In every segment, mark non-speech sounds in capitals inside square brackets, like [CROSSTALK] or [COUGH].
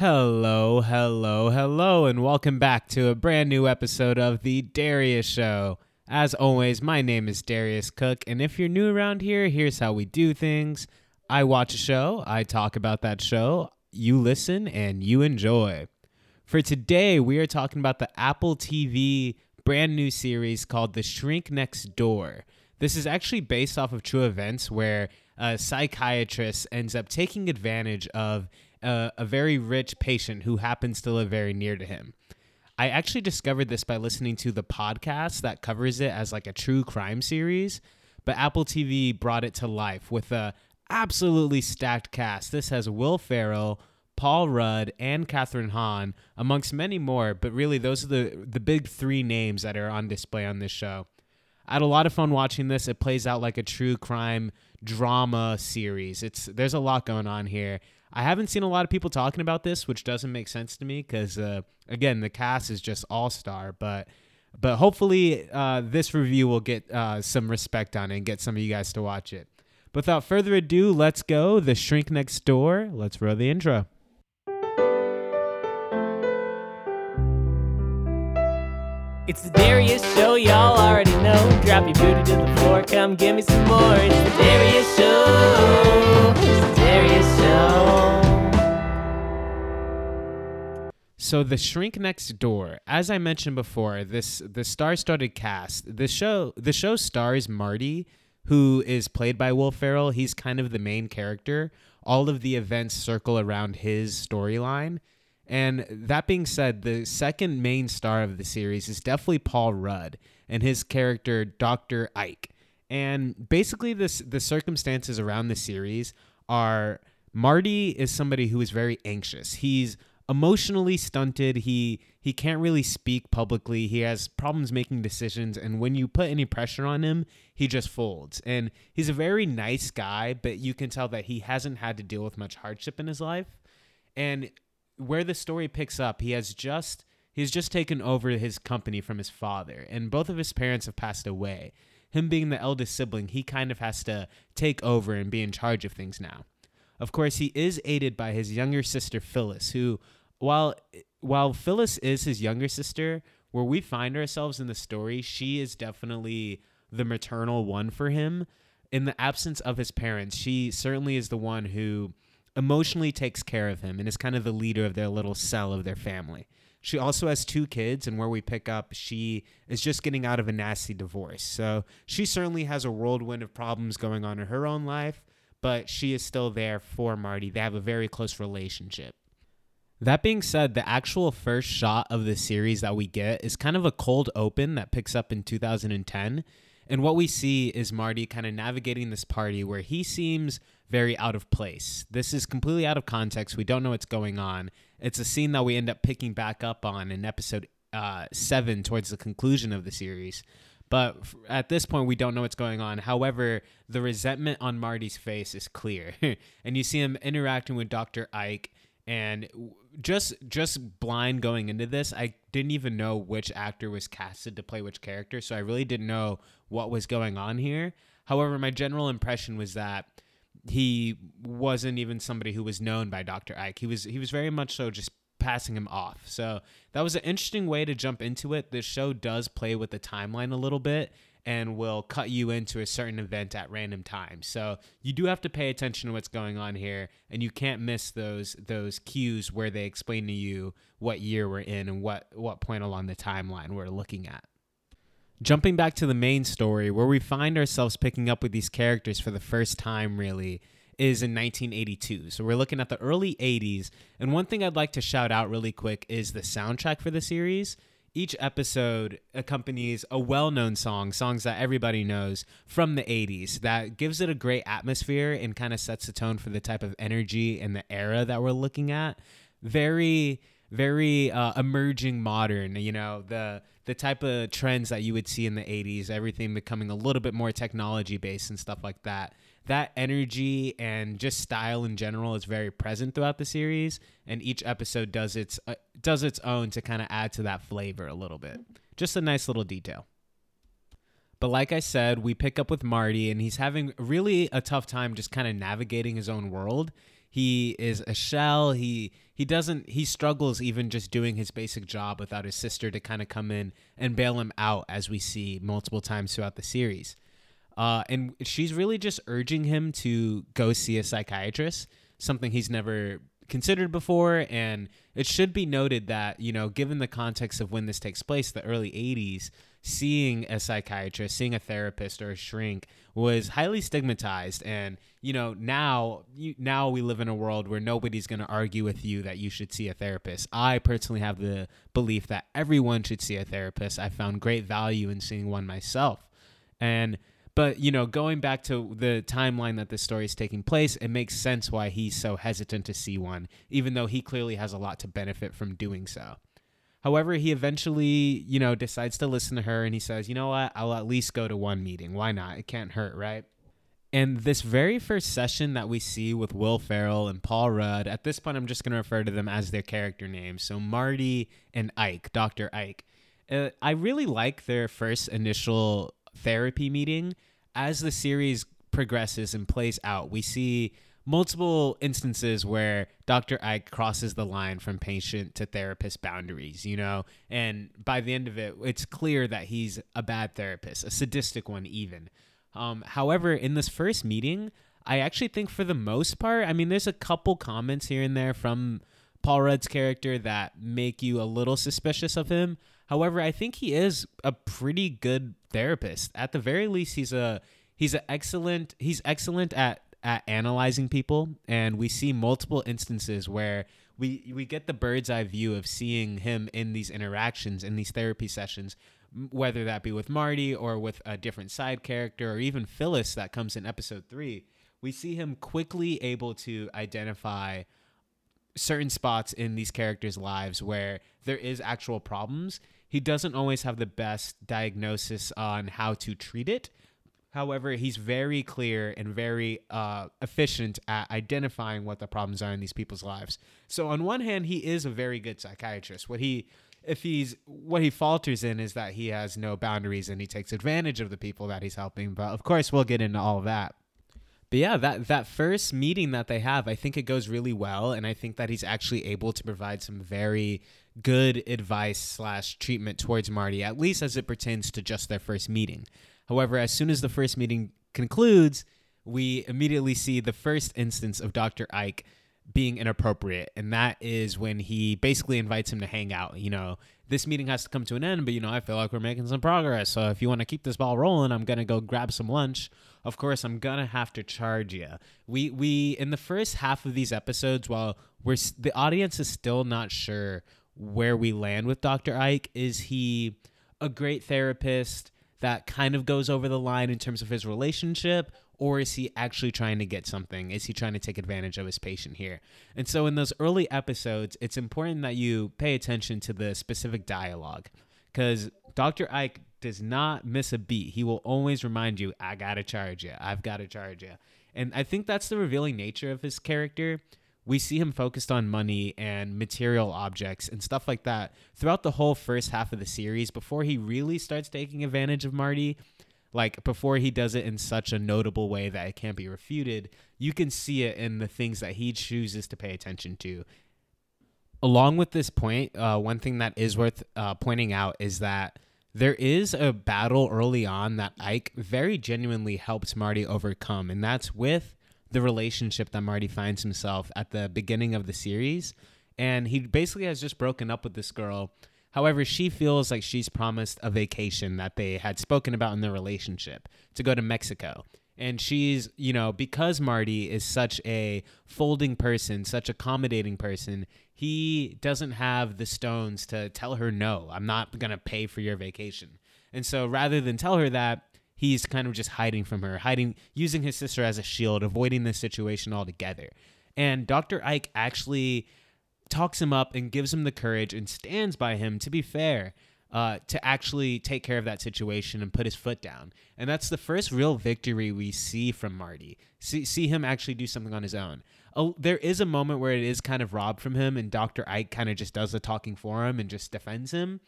Hello, hello, hello, and welcome back to a brand new episode of The Darius Show. As always, my name is Darius Cook, and if you're new around here, here's how we do things. I watch a show, I talk about that show, you listen, and you enjoy. For today, we are talking about the Apple TV brand new series called The Shrink Next Door. This is actually based off of true events where a psychiatrist ends up taking advantage of a, a very rich patient who happens to live very near to him. I actually discovered this by listening to the podcast that covers it as like a true crime series, but Apple TV brought it to life with a absolutely stacked cast. This has Will Ferrell, Paul Rudd, and Kathryn Hahn, amongst many more. But really, those are the the big three names that are on display on this show. I had a lot of fun watching this. It plays out like a true crime drama series. It's there's a lot going on here. I haven't seen a lot of people talking about this, which doesn't make sense to me because uh, again, the cast is just all star. But but hopefully, uh, this review will get uh, some respect on it and get some of you guys to watch it. But Without further ado, let's go. The Shrink Next Door. Let's roll the intro. It's the Darius Show, y'all already know. Drop your booty to the floor, come give me some more. It's the Darius Show. It's the Darius Show. So the Shrink Next Door, as I mentioned before, this the star-studded cast. The show the show stars Marty, who is played by Will Ferrell. He's kind of the main character. All of the events circle around his storyline. And that being said, the second main star of the series is definitely Paul Rudd and his character Dr. Ike. And basically this the circumstances around the series are Marty is somebody who is very anxious. He's emotionally stunted. He he can't really speak publicly. He has problems making decisions and when you put any pressure on him, he just folds. And he's a very nice guy, but you can tell that he hasn't had to deal with much hardship in his life. And where the story picks up, he has just he's just taken over his company from his father, and both of his parents have passed away. Him being the eldest sibling, he kind of has to take over and be in charge of things now. Of course, he is aided by his younger sister Phyllis, who while while Phyllis is his younger sister, where we find ourselves in the story, she is definitely the maternal one for him. In the absence of his parents, she certainly is the one who emotionally takes care of him and is kind of the leader of their little cell of their family. She also has two kids, and where we pick up, she is just getting out of a nasty divorce. So she certainly has a whirlwind of problems going on in her own life, but she is still there for Marty. They have a very close relationship. That being said, the actual first shot of the series that we get is kind of a cold open that picks up in 2010. And what we see is Marty kind of navigating this party where he seems very out of place. This is completely out of context. We don't know what's going on. It's a scene that we end up picking back up on in episode uh, seven towards the conclusion of the series. But at this point, we don't know what's going on. However, the resentment on Marty's face is clear. [LAUGHS] and you see him interacting with Dr. Ike. And just just blind going into this, I didn't even know which actor was casted to play which character. So I really didn't know what was going on here. However, my general impression was that he wasn't even somebody who was known by Dr. Ike. He was he was very much so just passing him off. So that was an interesting way to jump into it. This show does play with the timeline a little bit and will cut you into a certain event at random times. So you do have to pay attention to what's going on here and you can't miss those those cues where they explain to you what year we're in and what what point along the timeline we're looking at. Jumping back to the main story, where we find ourselves picking up with these characters for the first time, really, is in 1982. So we're looking at the early 80s. And one thing I'd like to shout out really quick is the soundtrack for the series. Each episode accompanies a well known song, songs that everybody knows from the 80s, that gives it a great atmosphere and kind of sets the tone for the type of energy and the era that we're looking at. Very very uh, emerging modern you know the the type of trends that you would see in the 80s everything becoming a little bit more technology based and stuff like that. That energy and just style in general is very present throughout the series and each episode does its uh, does its own to kind of add to that flavor a little bit. Just a nice little detail. But like I said, we pick up with Marty, and he's having really a tough time just kind of navigating his own world. He is a shell. He he doesn't he struggles even just doing his basic job without his sister to kind of come in and bail him out as we see multiple times throughout the series. Uh, and she's really just urging him to go see a psychiatrist, something he's never considered before. And it should be noted that, you know, given the context of when this takes place, the early 80s, seeing a psychiatrist, seeing a therapist or a shrink was highly stigmatized. And, you know, now, you, now we live in a world where nobody's going to argue with you that you should see a therapist. I personally have the belief that everyone should see a therapist. I found great value in seeing one myself. And, but you know, going back to the timeline that this story is taking place, it makes sense why he's so hesitant to see one, even though he clearly has a lot to benefit from doing so. However, he eventually, you know, decides to listen to her and he says, you know what, I'll at least go to one meeting. Why not? It can't hurt, right? And this very first session that we see with Will Ferrell and Paul Rudd, at this point, I'm just going to refer to them as their character names. So Marty and Ike, Dr. Ike. Uh, I really like their first initial therapy meeting. As the series progresses and plays out, we see multiple instances where Dr. Ike crosses the line from patient to therapist boundaries, you know? And by the end of it, it's clear that he's a bad therapist, a sadistic one, even. Um, however, in this first meeting, I actually think for the most part, I mean, there's a couple comments here and there from Paul Rudd's character that make you a little suspicious of him. However, I think he is a pretty good therapist. At the very least, he's a he's an excellent he's excellent at at analyzing people, and we see multiple instances where we we get the bird's eye view of seeing him in these interactions in these therapy sessions whether that be with Marty or with a different side character or even Phyllis that comes in episode 3 we see him quickly able to identify certain spots in these characters' lives where there is actual problems. He doesn't always have the best diagnosis on how to treat it, However, he's very clear and very uh, efficient at identifying what the problems are in these people's lives. So on one hand, he is a very good psychiatrist. What he if he's what he falters in is that he has no boundaries and he takes advantage of the people that he's helping. But of course, we'll get into all of that. But yeah, that that first meeting that they have, I think it goes really well, and I think that he's actually able to provide some very good advice slash treatment towards Marty, at least as it pertains to just their first meeting. However, as soon as the first meeting concludes, we immediately see the first instance of Dr. Ike being inappropriate. And that is when he basically invites him to hang out. You know, this meeting has to come to an end, but, you know, I feel like we're making some progress. So if you want to keep this ball rolling, I'm going to go grab some lunch. Of course, I'm going to have to charge you. We, we, in the first half of these episodes, while we're, the audience is still not sure where we land with Dr. Ike, is he a great therapist? That kind of goes over the line in terms of his relationship or is he actually trying to get something? Is he trying to take advantage of his patient here? And so in those early episodes it's important that you pay attention to the specific dialogue because dr ike does not miss a beat. He will always remind you i gotta charge you i've gotta charge you and i think that's the revealing nature of his character we see him focused on money and material objects and stuff like that throughout the whole first half of the series before he really starts taking advantage of Marty. Like before he does it in such a notable way that it can't be refuted, you can see it in the things that he chooses to pay attention to. Along with this point, uh, one thing that is worth uh, pointing out is that there is a battle early on that Ike very genuinely helps Marty overcome, and that's with the relationship that Marty finds himself at the beginning of the series. And he basically has just broken up with this girl. However, she feels like she's promised a vacation that they had spoken about in their relationship to go to Mexico. And she's, you know, because Marty is such a folding person, such accommodating person, he doesn't have the stones to tell her, no, I'm not going to pay for your vacation. And so rather than tell her that, he's kind of just hiding from her, hiding, using his sister as a shield, avoiding this situation altogether. And Dr. Ike actually talks him up and gives him the courage and stands by him, to be fair, uh, to actually take care of that situation and put his foot down. And that's the first real victory we see from Marty. See, see him actually do something on his own. There is a moment where it is kind of robbed from him, and Dr. Ike kind of just does the talking for him and just defends him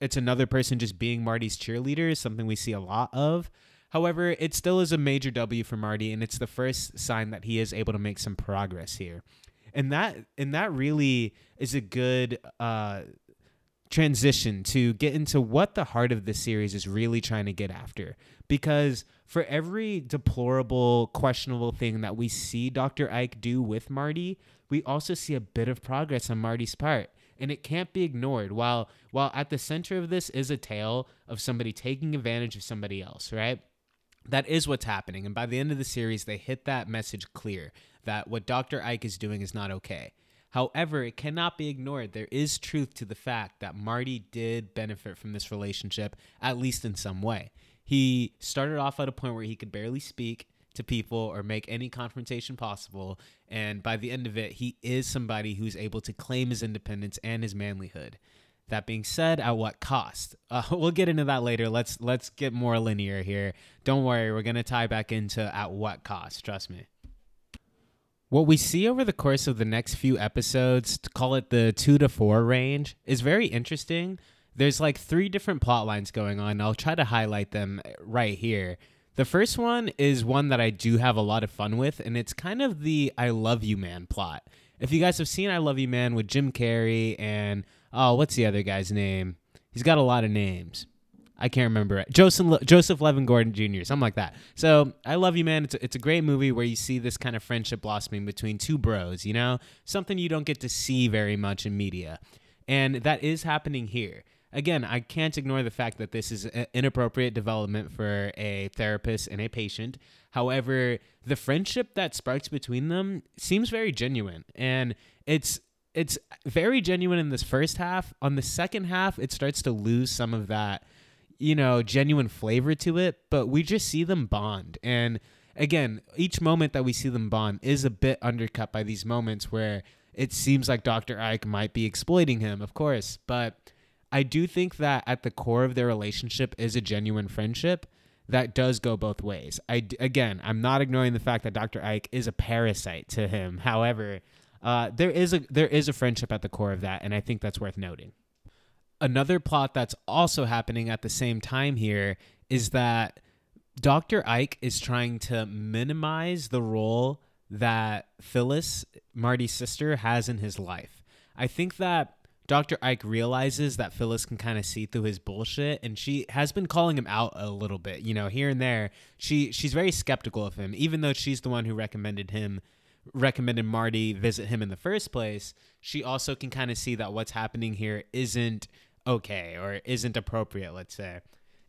it's another person just being Marty's cheerleader is something we see a lot of. However, it still is a major W for Marty, and it's the first sign that he is able to make some progress here. And that and that really is a good uh, transition to get into what the heart of the series is really trying to get after. Because for every deplorable, questionable thing that we see Dr. Ike do with Marty, we also see a bit of progress on Marty's part. And it can't be ignored. While while at the center of this is a tale of somebody taking advantage of somebody else, right? That is what's happening. And by the end of the series, they hit that message clear that what Dr. Ike is doing is not okay. However, it cannot be ignored. There is truth to the fact that Marty did benefit from this relationship, at least in some way. He started off at a point where he could barely speak to people or make any confrontation possible. And by the end of it, he is somebody who's able to claim his independence and his manlyhood. That being said, at what cost? [LAUGHS] Uh, we'll get into that later. Let's let's get more linear here. Don't worry, we're gonna tie back into at what cost. Trust me. What we see over the course of the next few episodes, to call it the two to four range, is very interesting. There's like three different plot lines going on. I'll try to highlight them right here. The first one is one that I do have a lot of fun with, and it's kind of the I Love You Man plot. If you guys have seen I Love You Man with Jim Carrey and, oh, what's the other guy's name? He's got a lot of names. I can't remember it. Joseph Joseph Levin Gordon Jr. Something like that. So I love you, man. It's a, it's a great movie where you see this kind of friendship blossoming between two bros. You know, something you don't get to see very much in media, and that is happening here. Again, I can't ignore the fact that this is inappropriate development for a therapist and a patient. However, the friendship that sparks between them seems very genuine, and it's it's very genuine in this first half. On the second half, it starts to lose some of that you know, genuine flavor to it, but we just see them bond. And again, each moment that we see them bond is a bit undercut by these moments where it seems like Dr. Ike might be exploiting him, of course. But I do think that at the core of their relationship is a genuine friendship that does go both ways. I again, I'm not ignoring the fact that Dr. Ike is a parasite to him. [LAUGHS] However, uh, there is a there is a friendship at the core of that, and I think that's worth noting another plot that's also happening at the same time here is that Dr. Ike is trying to minimize the role that Phyllis, Marty's sister, has in his life. I think that Dr. Ike realizes that Phyllis can kind of see through his bullshit and she has been calling him out a little bit, you know, here and there. She she's very skeptical of him even though she's the one who recommended him recommended Marty visit him in the first place. She also can kind of see that what's happening here isn't okay or isn't appropriate, let's say.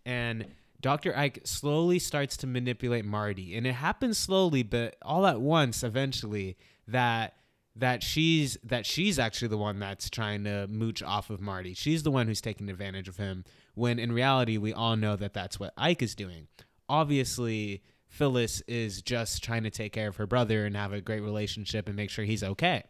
And Dr. Ike slowly starts to manipulate Marty, and it happens slowly, but all at once eventually that that she's that she's actually the one that's trying to mooch off of Marty. She's the one who's taking advantage of him when in reality we all know that that's what Ike is doing. Obviously, Phyllis is just trying to take care of her brother and have a great relationship and make sure he's okay.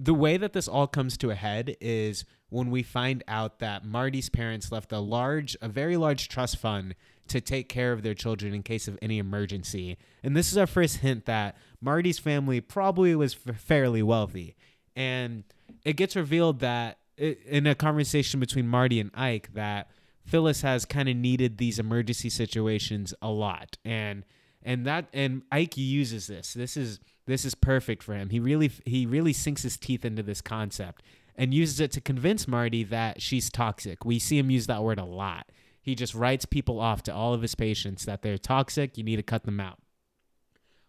The way that this all comes to a head is when we find out that Marty's parents left a large, a very large trust fund to take care of their children in case of any emergency. And this is our first hint that Marty's family probably was f- fairly wealthy. And it gets revealed that it, in a conversation between Marty and Ike that Phyllis has kind of needed these emergency situations a lot. And and that and Ike uses this. This is this is perfect for him. He really he really sinks his teeth into this concept and uses it to convince Marty that she's toxic. We see him use that word a lot. He just writes people off to all of his patients that they're toxic, you need to cut them out.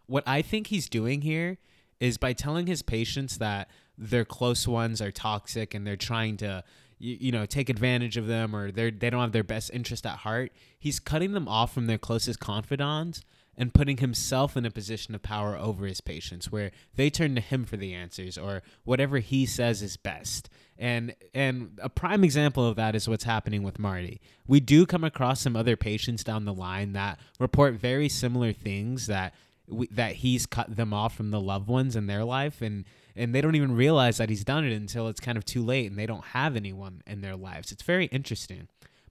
What I think he's doing here is by telling his patients that their close ones are toxic and they're trying to you, you know take advantage of them or they they don't have their best interest at heart he's cutting them off from their closest confidants and putting himself in a position of power over his patients where they turn to him for the answers or whatever he says is best. And and a prime example of that is what's happening with Marty. We do come across some other patients down the line that report very similar things that we, that he's cut them off from the loved ones in their life and and they don't even realize that he's done it until it's kind of too late and they don't have anyone in their lives. It's very interesting.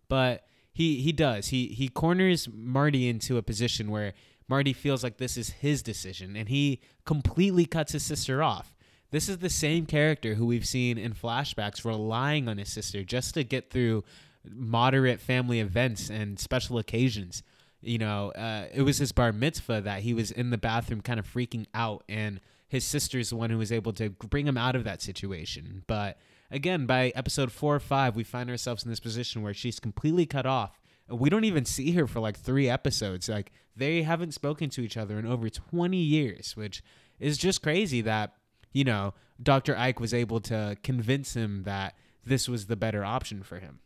But he he does. He he corners Marty into a position where Marty feels like this is his decision and he completely cuts his sister off. This is the same character who we've seen in flashbacks relying on his sister just to get through moderate family events and special occasions. you know, uh, it was his bar mitzvah that he was in the bathroom kind of freaking out, and his sister's the one who was able to bring him out of that situation. But again, by episode four or five, we find ourselves in this position where she's completely cut off. We don't even see her for like three episodes. Like they haven't spoken to each other in over 20 years, which is just crazy that, you know, Dr. Ike was able to convince him that this was the better option for him.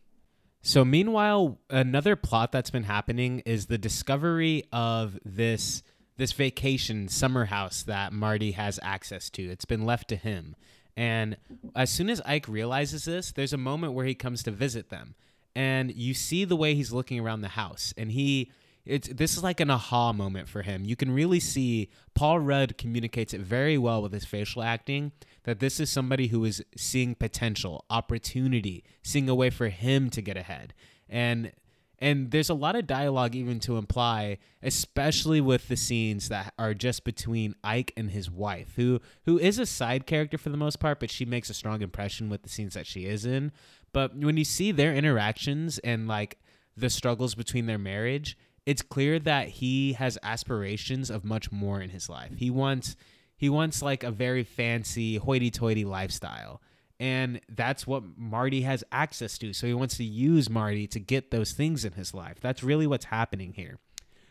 So, meanwhile, another plot that's been happening is the discovery of this this vacation summer house that Marty has access to. It's been left to him. And as soon as Ike realizes this, there's a moment where he comes to visit them. And you see the way he's looking around the house. And he it's this is like an aha moment for him. You can really see Paul Rudd communicates it very well with his facial acting that this is somebody who is seeing potential, opportunity, seeing a way for him to get ahead. And and there's a lot of dialogue even to imply, especially with the scenes that are just between Ike and his wife, who who is a side character for the most part, but she makes a strong impression with the scenes that she is in. But when you see their interactions and like the struggles between their marriage, it's clear that he has aspirations of much more in his life. He wants he wants like a very fancy hoity-toity lifestyle. And that's what Marty has access to. So he wants to use Marty to get those things in his life. That's really what's happening here.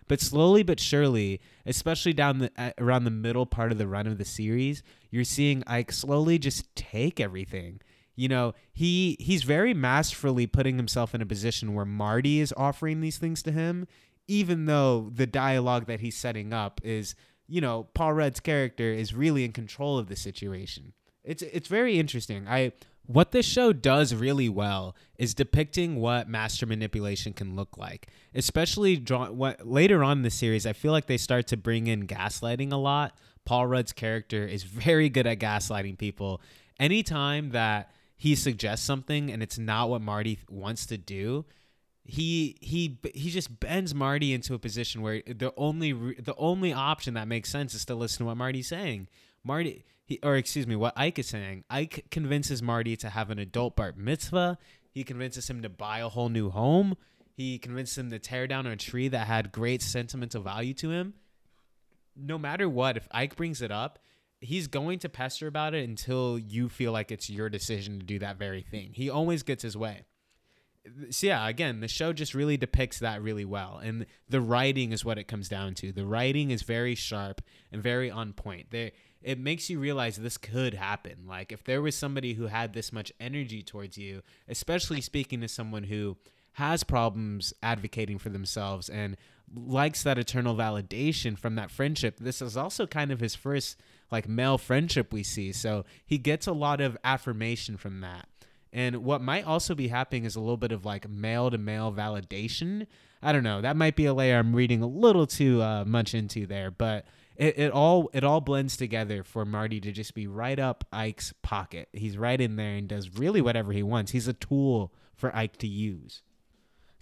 But slowly but surely, especially down the uh, around the middle part of the run of the series, you're seeing Ike slowly just take everything. You know, he he's very masterfully putting himself in a position where Marty is offering these things to him even though the dialogue that he's setting up is, you know, Paul Rudd's character is really in control of the situation. It's it's very interesting. I what this show does really well is depicting what master manipulation can look like. Especially draw, what later on in the series, I feel like they start to bring in gaslighting a lot. Paul Rudd's character is [LAUGHS] very good at gaslighting people. Anytime that he suggests something and it's not what Marty wants to do, he he he just bends Marty into a position where the only the only option that makes sense is to listen to what Marty's saying. Marty he, or excuse me, what Ike is saying. Ike convinces Marty to have an adult bar mitzvah. He convinces him to buy a whole new home. He convinces him to tear down a tree that had great sentimental value to him. No matter what, if Ike brings it up, he's going to pester about it until you feel like it's your decision to do that very thing. He always gets his way so yeah, again, the show just really depicts that really well, and the writing is what it comes down to. The writing is very sharp and very on point. There, it makes you realize this could happen. Like if there was somebody who had this much energy towards you, especially speaking to someone who has problems advocating for themselves and likes that eternal validation from that friendship. This is also kind of his first like male friendship we see. So he gets a lot of affirmation from that. And what might also be happening is a little bit of like male to male validation. I don't know. That might be a layer I'm reading a little too uh, much into there, but it, it all it all blends together for Marty to just be right up Ike's pocket. He's right in there and does really whatever he wants. He's a tool for Ike to use.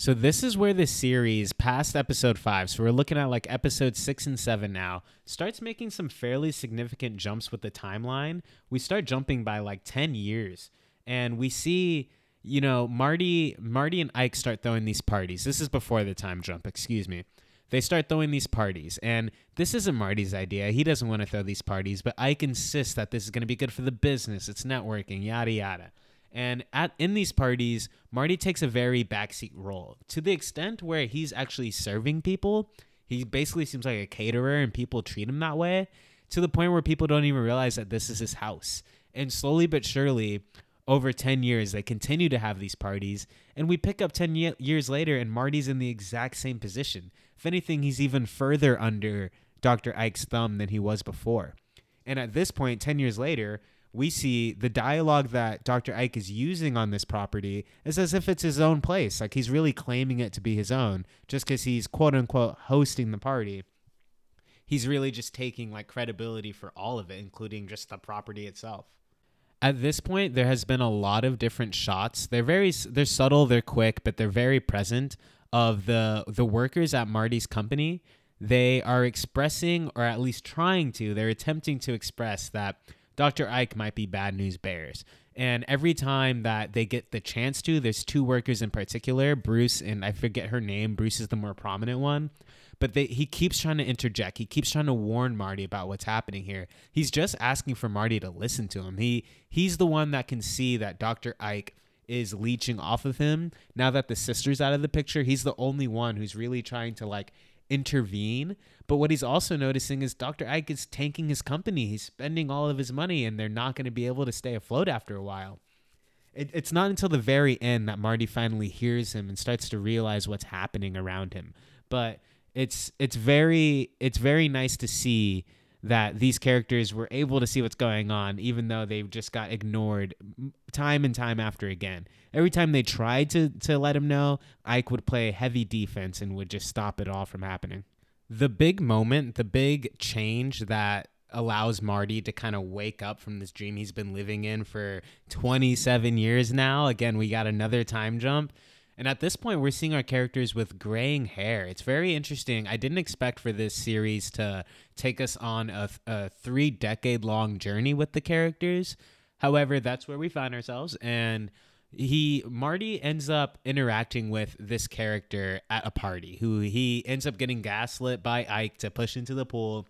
So this is where the series, past episode five, so we're looking at like episode six and seven now, starts making some fairly significant jumps with the timeline. We start jumping by like ten years and we see you know Marty Marty and Ike start throwing these parties. This is before the time jump, excuse me. They start throwing these parties, and this isn't Marty's idea. He doesn't want to throw these parties, but Ike insists that this is going to be good for the business. It's networking, yada yada. And at in these parties, Marty takes a very backseat role to the extent where he's actually serving people. He basically seems like a caterer, and people treat him that way to the point where people don't even realize that this is his house. And slowly but surely, over 10 years they continue to have these parties and we pick up 10 ye- years later and marty's in the exact same position if anything he's even further under dr ike's thumb than he was before and at this point 10 years later we see the dialogue that dr ike is using on this property is as if it's his own place. Like he's really claiming it to be his own just because he's quote unquote hosting the party. He's really just taking like credibility for all of it including just the property itself. At this point there has been a lot of different shots. They're very they're subtle they're quick but they're very present of the the workers at marty's company. They are expressing or at least trying to they're attempting to express that Dr. Ike might be bad news bears. And every time that they get the chance to, there's two workers in particular, Bruce and I forget her name. Bruce is the more prominent one. But they, he keeps trying to interject. He keeps trying to warn Marty about what's happening here. He's just asking for Marty to listen to him. He he's the one that can see that Dr. Ike is leeching off of him. Now that the sister's out of the picture, he's the only one who's really trying to like intervene. But what he's also noticing is Dr. Ike is tanking his company. He's spending all of his money, and they're not going to be able to stay afloat after a while. It, it's not until the very end that Marty finally hears him and starts to realize what's happening around him. But it's it's very it's very nice to see that these characters were able to see what's going on, even though they just got ignored time and time after again. Every time they tried to, to let him know, Ike would play heavy defense and would just stop it all from happening. The big moment, the big change that allows Marty to kind of wake up from this dream he's been living in for 27 years now. Again, we got another time jump and at this point, we're seeing our characters with graying hair. It's very interesting. I didn't expect for this series to take us on a, a three decade long journey with the characters. However, that's where we find ourselves. And he Marty ends up interacting with this character at a party who he ends up getting gaslit by Ike to push into the pool.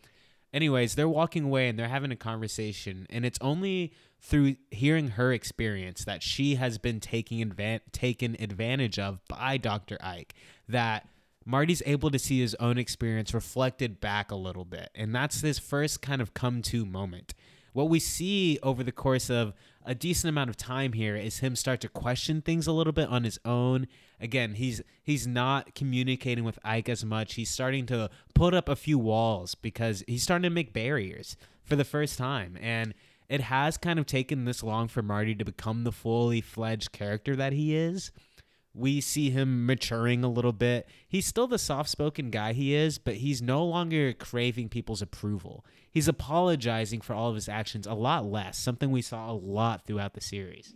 Anyways, they're walking away and they're having a conversation and it's only through hearing her experience that she has been taking advan- taken advantage of by Dr. Ike that Marty's able to see his own experience reflected back a little bit. And that's his first kind of come to moment. What we see over the course of a decent amount of time here is him start to question things a little bit on his own. Again, he's he's not communicating with Ike as much. He's starting to put up a few walls because he's starting to make barriers for the first time. And it has kind of taken this long for Marty to become the fully fledged character that he is. We see him maturing a little bit. He's still the soft spoken guy he is, but he's no longer craving people's approval. He's apologizing for all of his actions a lot less, something we saw a lot throughout the series.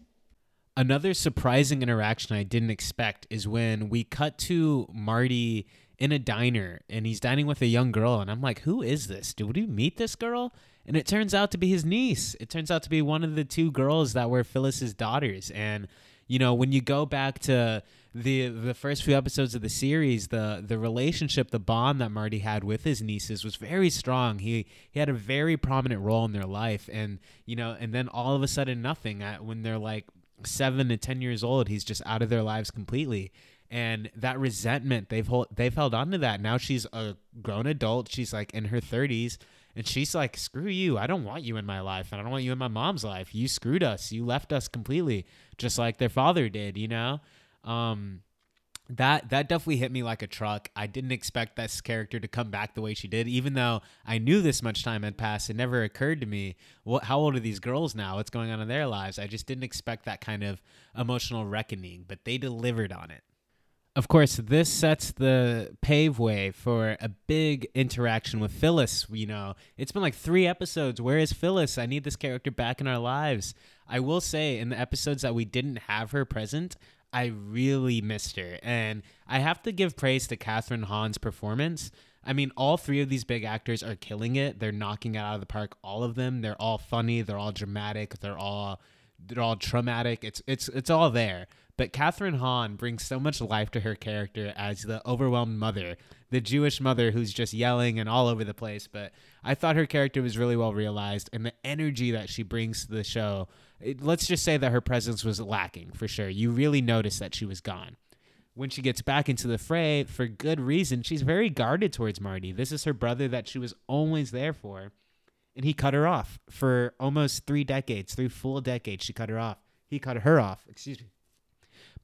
Another surprising interaction I didn't expect is when we cut to Marty in a diner and he's dining with a young girl, and I'm like, who is this? Did we meet this girl? And it turns out to be his niece. It turns out to be one of the two girls that were Phyllis's daughters. And you know, when you go back to the the first few episodes of the series, the the relationship, the bond that Marty had with his nieces was very strong. He he had a very prominent role in their life, and you know, and then all of a sudden, nothing. When they're like seven to ten years old, he's just out of their lives completely. And that resentment they've hold, they've held on to that. Now she's a grown adult. She's like in her thirties and she's like, screw you. I don't want you in my life. And I don't want you in my mom's life. You screwed us. You left us completely, just like their father did, you know? Um, that that definitely hit me like a truck. I didn't expect this character to come back the way she did, even though I knew this much time had passed. It never occurred to me, what how old are these girls now? What's going on in their lives? I just didn't expect that kind of emotional reckoning, but they delivered on it. Of course, this sets the pave way for a big interaction with Phyllis. You know, it's been like three episodes. Where is Phyllis? I need this character back in our lives. I will say, in the episodes that we didn't have her present, I really missed her. And I have to give praise to Kathryn Hahn's performance. I mean, all three of these big actors are killing it. They're knocking it out of the park. All of them. They're all funny. They're all dramatic. They're all they're all traumatic. It's it's it's all there. But Kathryn Hahn brings so much life to her character as the overwhelmed mother, the Jewish mother who's just yelling and all over the place. But I thought her character was really well realized, and the energy that she brings to the show. It, let's just say that her presence was lacking for sure. You really notice that she was gone. When she gets back into the fray, for good reason, she's very guarded towards Marty. This is her brother that she was always there for. And he cut her off for almost three decades, three full decades. She cut her off. He cut her off. Excuse me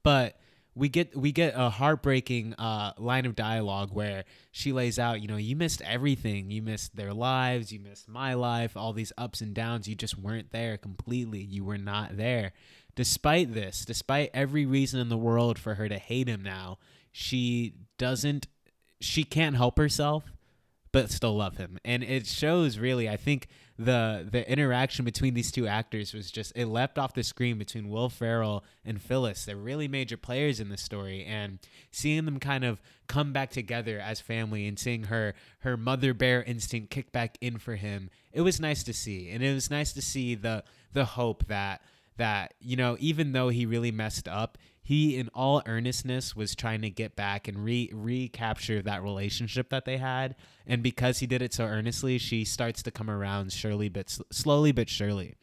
but we get we get a heartbreaking uh, line of dialogue where she lays out, you know, you missed everything. You missed their lives. You missed my life. All these ups and downs. You just weren't there completely. You were not there. Despite this, despite every reason in the world for her to hate him now, she doesn't. She can't help herself, but still love him, and it shows really. I think the the interaction between these two actors was just it leapt off the screen between Will Ferrell and Phyllis. They're really major players in this story, and seeing them kind of come back together as family and seeing her her mother bear instinct kick back in for him, it was nice to see, and it was nice to see the the hope that that you know even though he really messed up he in all earnestness was trying to get back and re recapture that relationship that they had and because he did it so earnestly she starts to come around surely but slowly but surely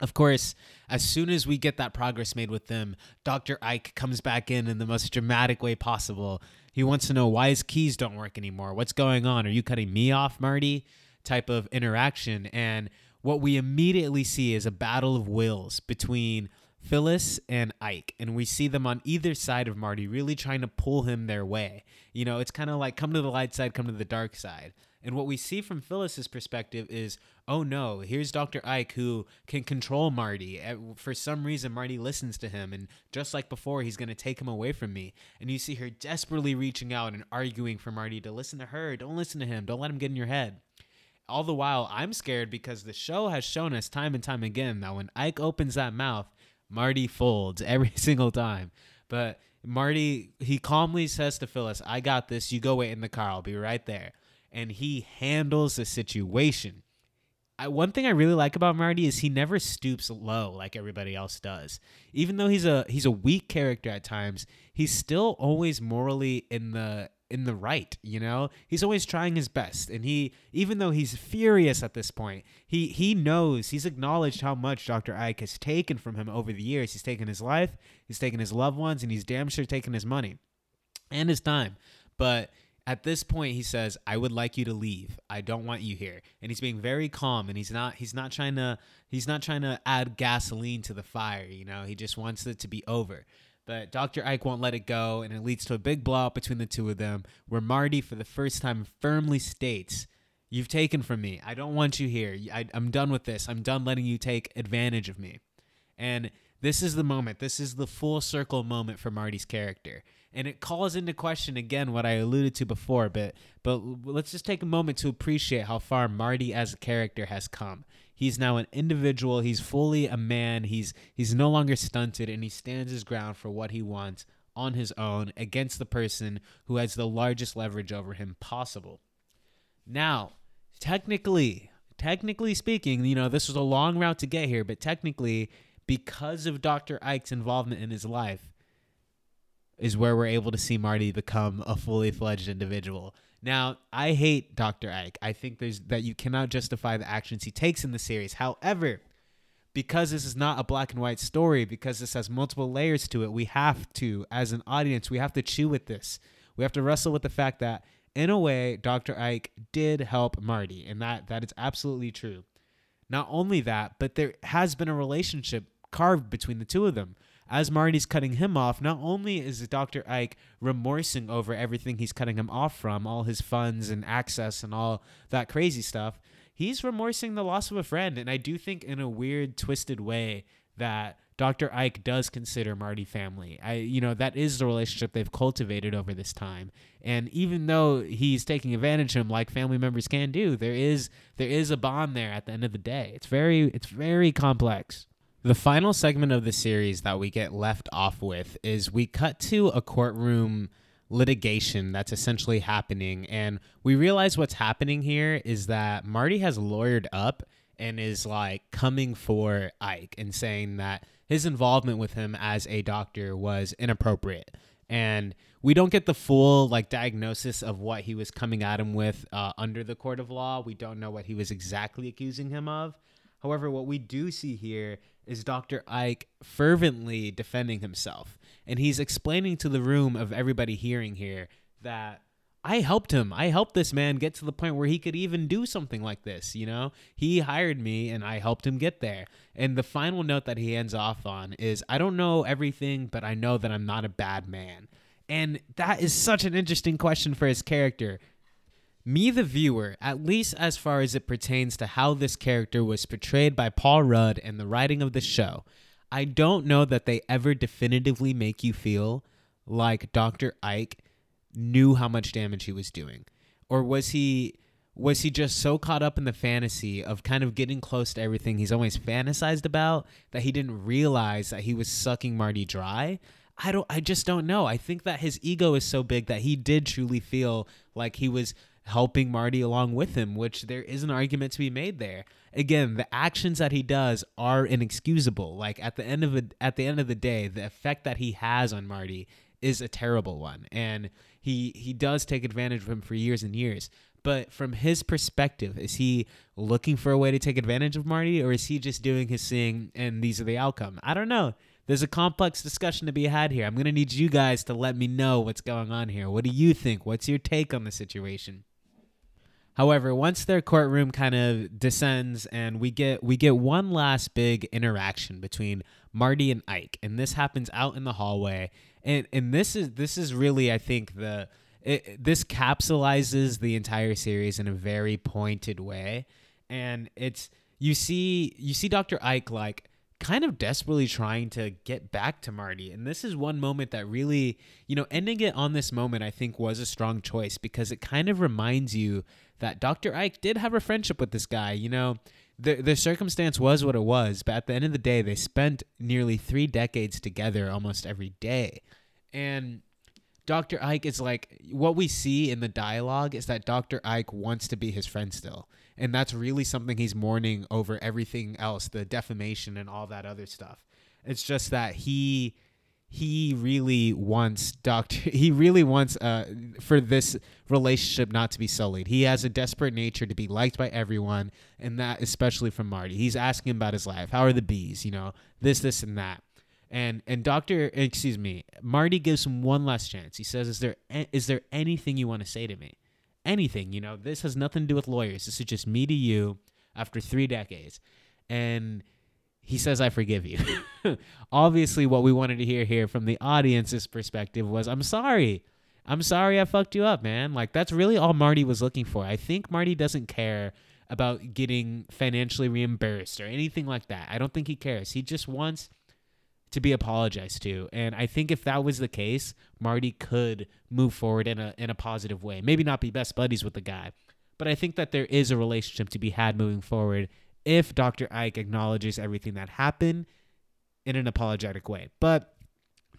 of course, as soon as we get that progress made with them, Dr. Ike comes back in in the most dramatic way possible. He wants to know why his keys don't work anymore. What's going on? Are you cutting me off, Marty? Type of interaction. And what we immediately see is a battle of wills between Phyllis and Ike, and we see them on either side of Marty, really trying to pull him their way. You know, it's kind of like come to the light side, come to the dark side. And what we see from Phyllis's perspective is, oh no, here's Dr. Ike who can control Marty. For some reason, Marty listens to him, and just like before, he's going to take him away from me. And you see her desperately reaching out and arguing for Marty to listen to her. Don't listen to him. Don't let him get in your head all the while I'm scared because the show has shown us time and time again that when Ike opens that mouth, Marty folds every [LAUGHS] single time. But Marty, he calmly says to Phyllis, I got this. You go wait in the car. I'll be right there. And he handles the situation. I, one thing I really like about Marty is he never stoops low like everybody else does. Even though he's a he's a weak character at times, he's still always morally in the in the right, you know? He's always trying his best and he even though he's furious at this point, he he knows, he's acknowledged how much Dr. Ike has taken from him over the years. He's taken his life, he's taken his loved ones and he's damn sure taken his money and his time. But at this point he says, "I would like you to leave. I don't want you here." And he's being very calm and he's not he's not trying to he's not trying to add gasoline to the fire, you know? He just wants it to be over. But Dr. Ike won't let it go, and it leads to a big blowout between the two of them, where Marty, for the first time, firmly states, You've taken from me. I don't want you here. I, am done with this. I'm done letting you take advantage of me. And this is the moment. This is the full circle moment for Marty's character. And it calls into question again what I alluded to before, but but let's just take a moment to appreciate how far Marty as a character has come. He's now an individual. He's fully a man. He's he's no longer stunted, and he stands his ground for what he wants on his own against the person who has the largest leverage over him possible. Now, technically, technically speaking, you know, this was a long route to get here, but technically, because of Dr. Ike's involvement in his life, is where we're able to see Marty become a fully fledged individual. Now, I hate Dr. Ike. I think there's that you cannot justify the actions he takes in the series. However, because this is not a black and white story, because this has multiple layers to it, we have to, as an audience, we have to chew with this. We have to wrestle with the fact that, in a way, Dr. Ike did help Marty, and that that is absolutely true. Not only that, but there has been a relationship carved between the two of them as Marty's cutting him off, not only is Dr. Ike remorsing over everything he's cutting him off from, all his funds and access and all that crazy stuff, he's remorsing the loss of a friend. And I do think, in a weird, twisted way, that Dr. Ike does consider Marty family. I you know, that is the relationship they've cultivated over this time. And even though he's taking advantage of him like family members can do, there is there is a bond there at the end of the day. It's very it's very complex. The final segment of the series that we get left off with is we cut to a courtroom litigation that's essentially happening. And we realize what's happening here is that Marty has lawyered up and is like coming for Ike and saying that his involvement with him as a doctor was inappropriate. And we don't get the full like diagnosis of what he was coming at him with uh, under the court of law. We don't know what he was exactly accusing him of. However, what we do see here is Dr. Ike fervently defending himself. And he's explaining to the room of everybody hearing here that I helped him. I helped this man get to the point where he could even do something like this, you know? He hired me and I helped him get there. And the final note that he ends off on is I don't know everything, but I know that I'm not a bad man. And that is such an interesting question for his character me, the viewer, at least as far as it pertains to how this character was portrayed by Paul Rudd and the writing of the show, I don't know that they ever definitively make you feel like Dr. Ike knew how much damage he was doing. Or was he was he just so caught up in the fantasy of kind of getting close to everything he's always fantasized about that he didn't realize that he was sucking Marty dry? I don't I just don't know. I think that his ego is so big that he did truly feel like he was helping Marty along with him, which there is an argument to be made there. Again, the actions that he does are inexcusable. Like at the end of it, at the end of the day, the effect that he has on Marty is a terrible one, and he he does take advantage of him for years and years. But from his perspective, is he looking for a way to take advantage of Marty, or is he just doing his thing and these are the outcome? I don't know. There's a complex discussion to be had here. I'm gonna need you guys to let me know what's going on here. What do you think? What's your take on the situation? However, once their courtroom kind of descends and we get we get one last big interaction between Marty and Ike, and this happens out in the hallway. And and this is this is really I think the it, this capsulizes the entire series in a very pointed way, and it's you see you see Dr. Ike like kind of desperately trying to get back to Marty. And this is one moment that really, you know, ending it on this moment, I think was a strong choice because it kind of reminds you that Dr. Ike did have a friendship with this guy. You know, the, the circumstance was what it was, but at the end of the day, they spent nearly three decades together almost every day. And Dr. Ike is like, what we see in the dialogue is that Dr. Ike wants to be his friend still and that's really something he's mourning over everything else the defamation and all that other stuff. It's just that he he really wants doctor [LAUGHS] he really wants uh for this relationship not to be sullied. He has a desperate nature to be liked by everyone and that especially from marty. He's asking about his life. How are the bees? You know this this and that. And and doctor excuse me marty gives him one last chance. He says is there is there anything you want to say to me anything. You know, this has nothing to do with lawyers. This is just me to you after three decades. And he says, I forgive you. [LAUGHS] Obviously, what we wanted to hear here from the audience's perspective was, I'm sorry. I'm sorry I fucked you up, man. Like, that's really all Marty was looking for. I think Marty doesn't care about getting financially reimbursed or anything like that. I don't think he cares. He just wants to be apologized to. And I think if that was the case, Marty could move forward in a in a positive way. Maybe not be best buddies with the guy, but I think that there is a relationship to be had moving forward if Dr. Ike acknowledges everything that happened in an apologetic way. But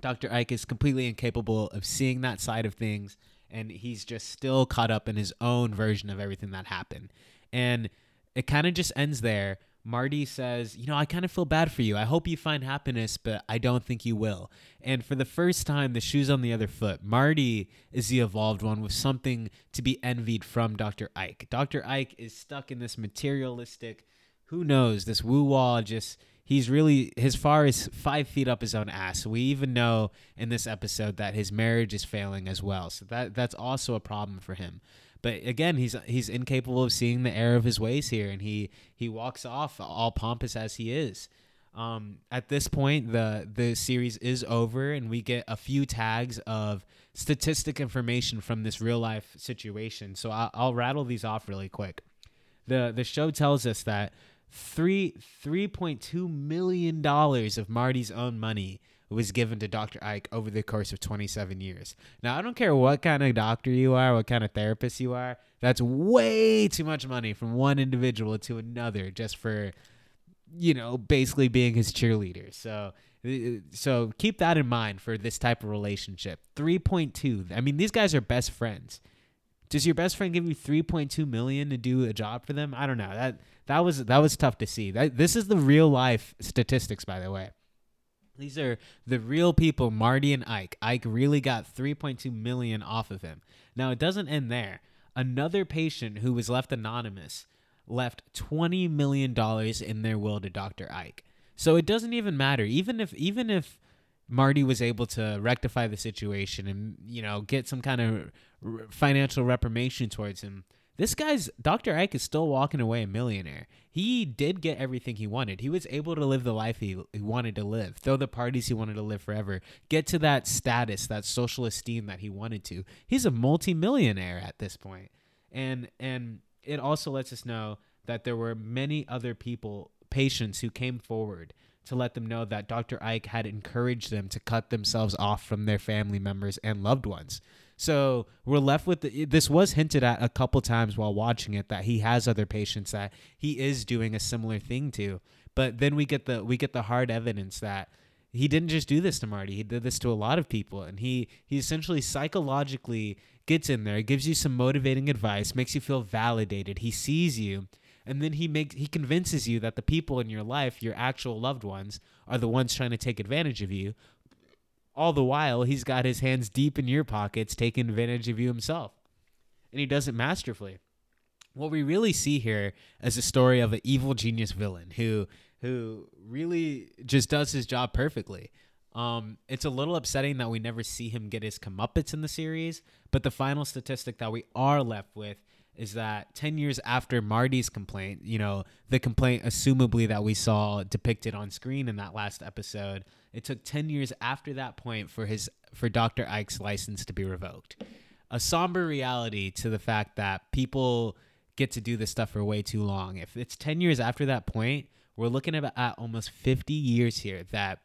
Dr. Ike is completely incapable of seeing that side of things and he's just still caught up in his own version of everything that happened. And it kind of just ends there Marty says, You know, I kind of feel bad for you. I hope you find happiness, but I don't think you will. And for the first time, the shoe's on the other foot. Marty is the evolved one with something to be envied from Dr. Ike. Dr. Ike is stuck in this materialistic, who knows, this woo wall just. He's really as far as five feet up his own ass. We even know in this episode that his marriage is failing as well. So that that's also a problem for him. But again, he's he's incapable of seeing the error of his ways here, and he he walks off all pompous as he is. Um, at this point, the the series is over, and we get a few tags of statistic information from this real life situation. So I'll, I'll rattle these off really quick. the The show tells us that three three point two million dollars of Marty's own money was given to Dr. Ike over the course of 27 years. Now, I don't care what kind of doctor you are, what kind of therapist you are, that's way too much money from one individual to another just for, you know, basically being his cheerleader. So, uh, so keep that in mind for this type of relationship. 3.2. I mean, these guys are best friends. Does your best friend give you 3.2 million to do a job for them? I don't know. That that was that was tough to see. That this is the real life statistics by the way. These are the real people, Marty and Ike. Ike really got 3.2 million off of him. Now it doesn't end there. Another patient who was left anonymous left 20 million dollars in their will to Dr. Ike. So it doesn't even matter even if even if Marty was able to rectify the situation and you know get some kind of financial reprimation towards him this guy's Dr. Ike is still walking away a millionaire. He did get everything he wanted. He was able to live the life he, he wanted to live, throw the parties he wanted to live forever, get to that status, that social esteem that he wanted to. He's a multimillionaire at this point. And and it also lets us know that there were many other people, patients who came forward to let them know that Dr. Ike had encouraged them to cut themselves off from their family members and loved ones. So we're left with the, this was hinted at a couple times while watching it that he has other patients that he is doing a similar thing to. But then we get the we get the hard evidence that he didn't just do this to Marty. He did this to a lot of people, and he he essentially psychologically gets in there, gives you some motivating advice, makes you feel validated. He sees you, and then he makes he convinces you that the people in your life, your actual loved ones, are the ones trying to take advantage of you. All the while, he's got his hands deep in your pockets, taking advantage of you himself, and he does it masterfully. What we really see here is a story of an evil genius villain who who really just does his job perfectly. Um, it's a little upsetting that we never see him get his comeuppance in the series, but the final statistic that we are left with is that 10 years after Marty's complaint, you know, the complaint assumably that we saw depicted on screen in that last episode, it took 10 years after that point for his for Dr. Ike's license to be revoked. A somber reality to the fact that people get to do this stuff for way too long. If it's 10 years after that point, we're looking at, at almost 50 years here that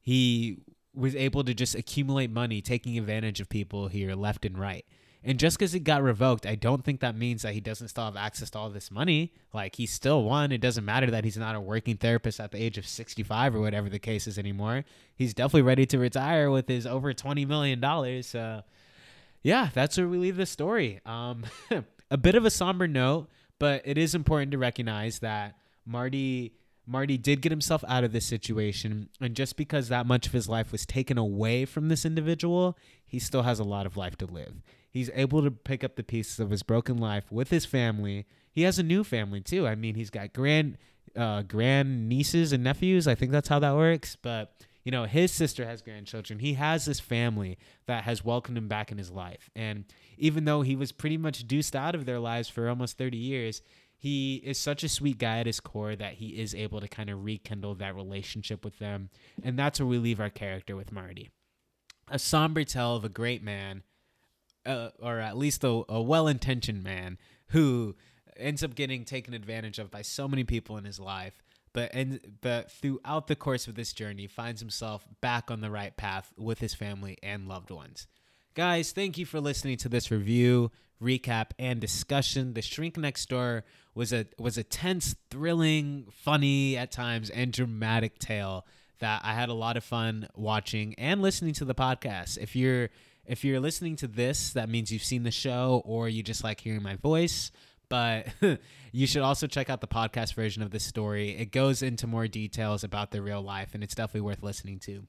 he was able to just accumulate money, taking advantage of people here left and right. And just because it got revoked, I don't think that means that he doesn't still have access to all this money. Like he still won. It doesn't matter that he's not a working therapist at the age of 65 or whatever the case is anymore. He's definitely ready to retire with his over 20 million dollars. So, yeah, that's where we leave the story. Um, [LAUGHS] a bit of a somber note, but it is important to recognize that Marty Marty did get himself out of this situation, and just because that much of his life was taken away from this individual, he still has a lot of life to live. He's able to pick up the pieces of his broken life with his family. He has a new family too. I mean, he's got grand uh, grand nieces and nephews. I think that's how that works. But you know, his sister has grandchildren. He has this family that has welcomed him back in his life. And even though he was pretty much deuced out of their lives for almost 30 years, he is such a sweet guy at his core that he is able to kind of rekindle that relationship with them. And that's where we leave our character with Marty. A somber tale of a great man, uh, or at least a, a well intentioned man, who ends up getting taken advantage of by so many people in his life. But and but throughout the course of this journey, finds himself back on the right path with his family and loved ones. Guys, thank you for listening to this review, recap, and discussion. The Shrink Next Door was a was a tense, thrilling, funny at times, and dramatic tale that I had a lot of fun watching and listening to the podcast. If you're if you're listening to this, that means you've seen the show or you just like hearing my voice. But [LAUGHS] you should also check out the podcast version of this story. It goes into more details about the real life, and it's definitely worth listening to.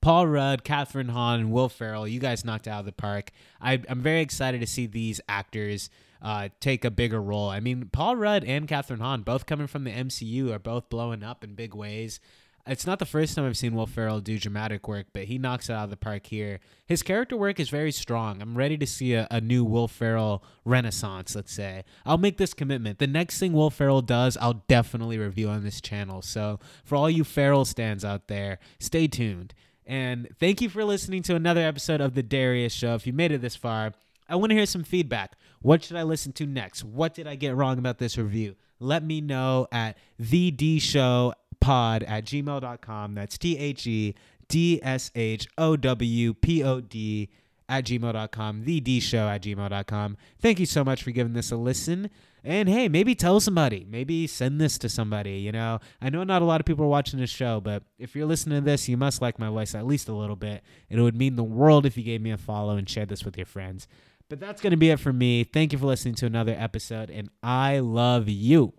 Paul Rudd, Kathryn Hahn, and Will Ferrell, you guys knocked out of the park. I, am very excited to see these actors uh, take a bigger role. I mean, Paul Rudd and Kathryn Hahn, both coming from the MCU, are both blowing up in big ways. It's not the first time I've seen Will Ferrell do dramatic work, but he knocks it out of the park here. His character work is very strong. I'm ready to see a, a new Will Ferrell renaissance, let's say. I'll make this commitment. The next thing Will Ferrell does, I'll definitely review on this channel. So, for all you Ferrell stands out there, stay tuned. And thank you for listening to another episode of The Darius Show. If you made it this far, I want to hear some feedback. What should I listen to next? What did I get wrong about this review? Let me know at the D Show pod at gmail.com. That's T H E D S H O W P O D at gmail.com. The D Show at gmail.com. Thank you so much for giving this a listen. And hey, maybe tell somebody. Maybe send this to somebody. You know, I know not a lot of people are watching this show, but if you're listening to this, you must like my voice at least a little bit. It would mean the world if you gave me a follow and shared this with your friends. But that's going to be it for me. Thank you for listening to another episode, and I love you.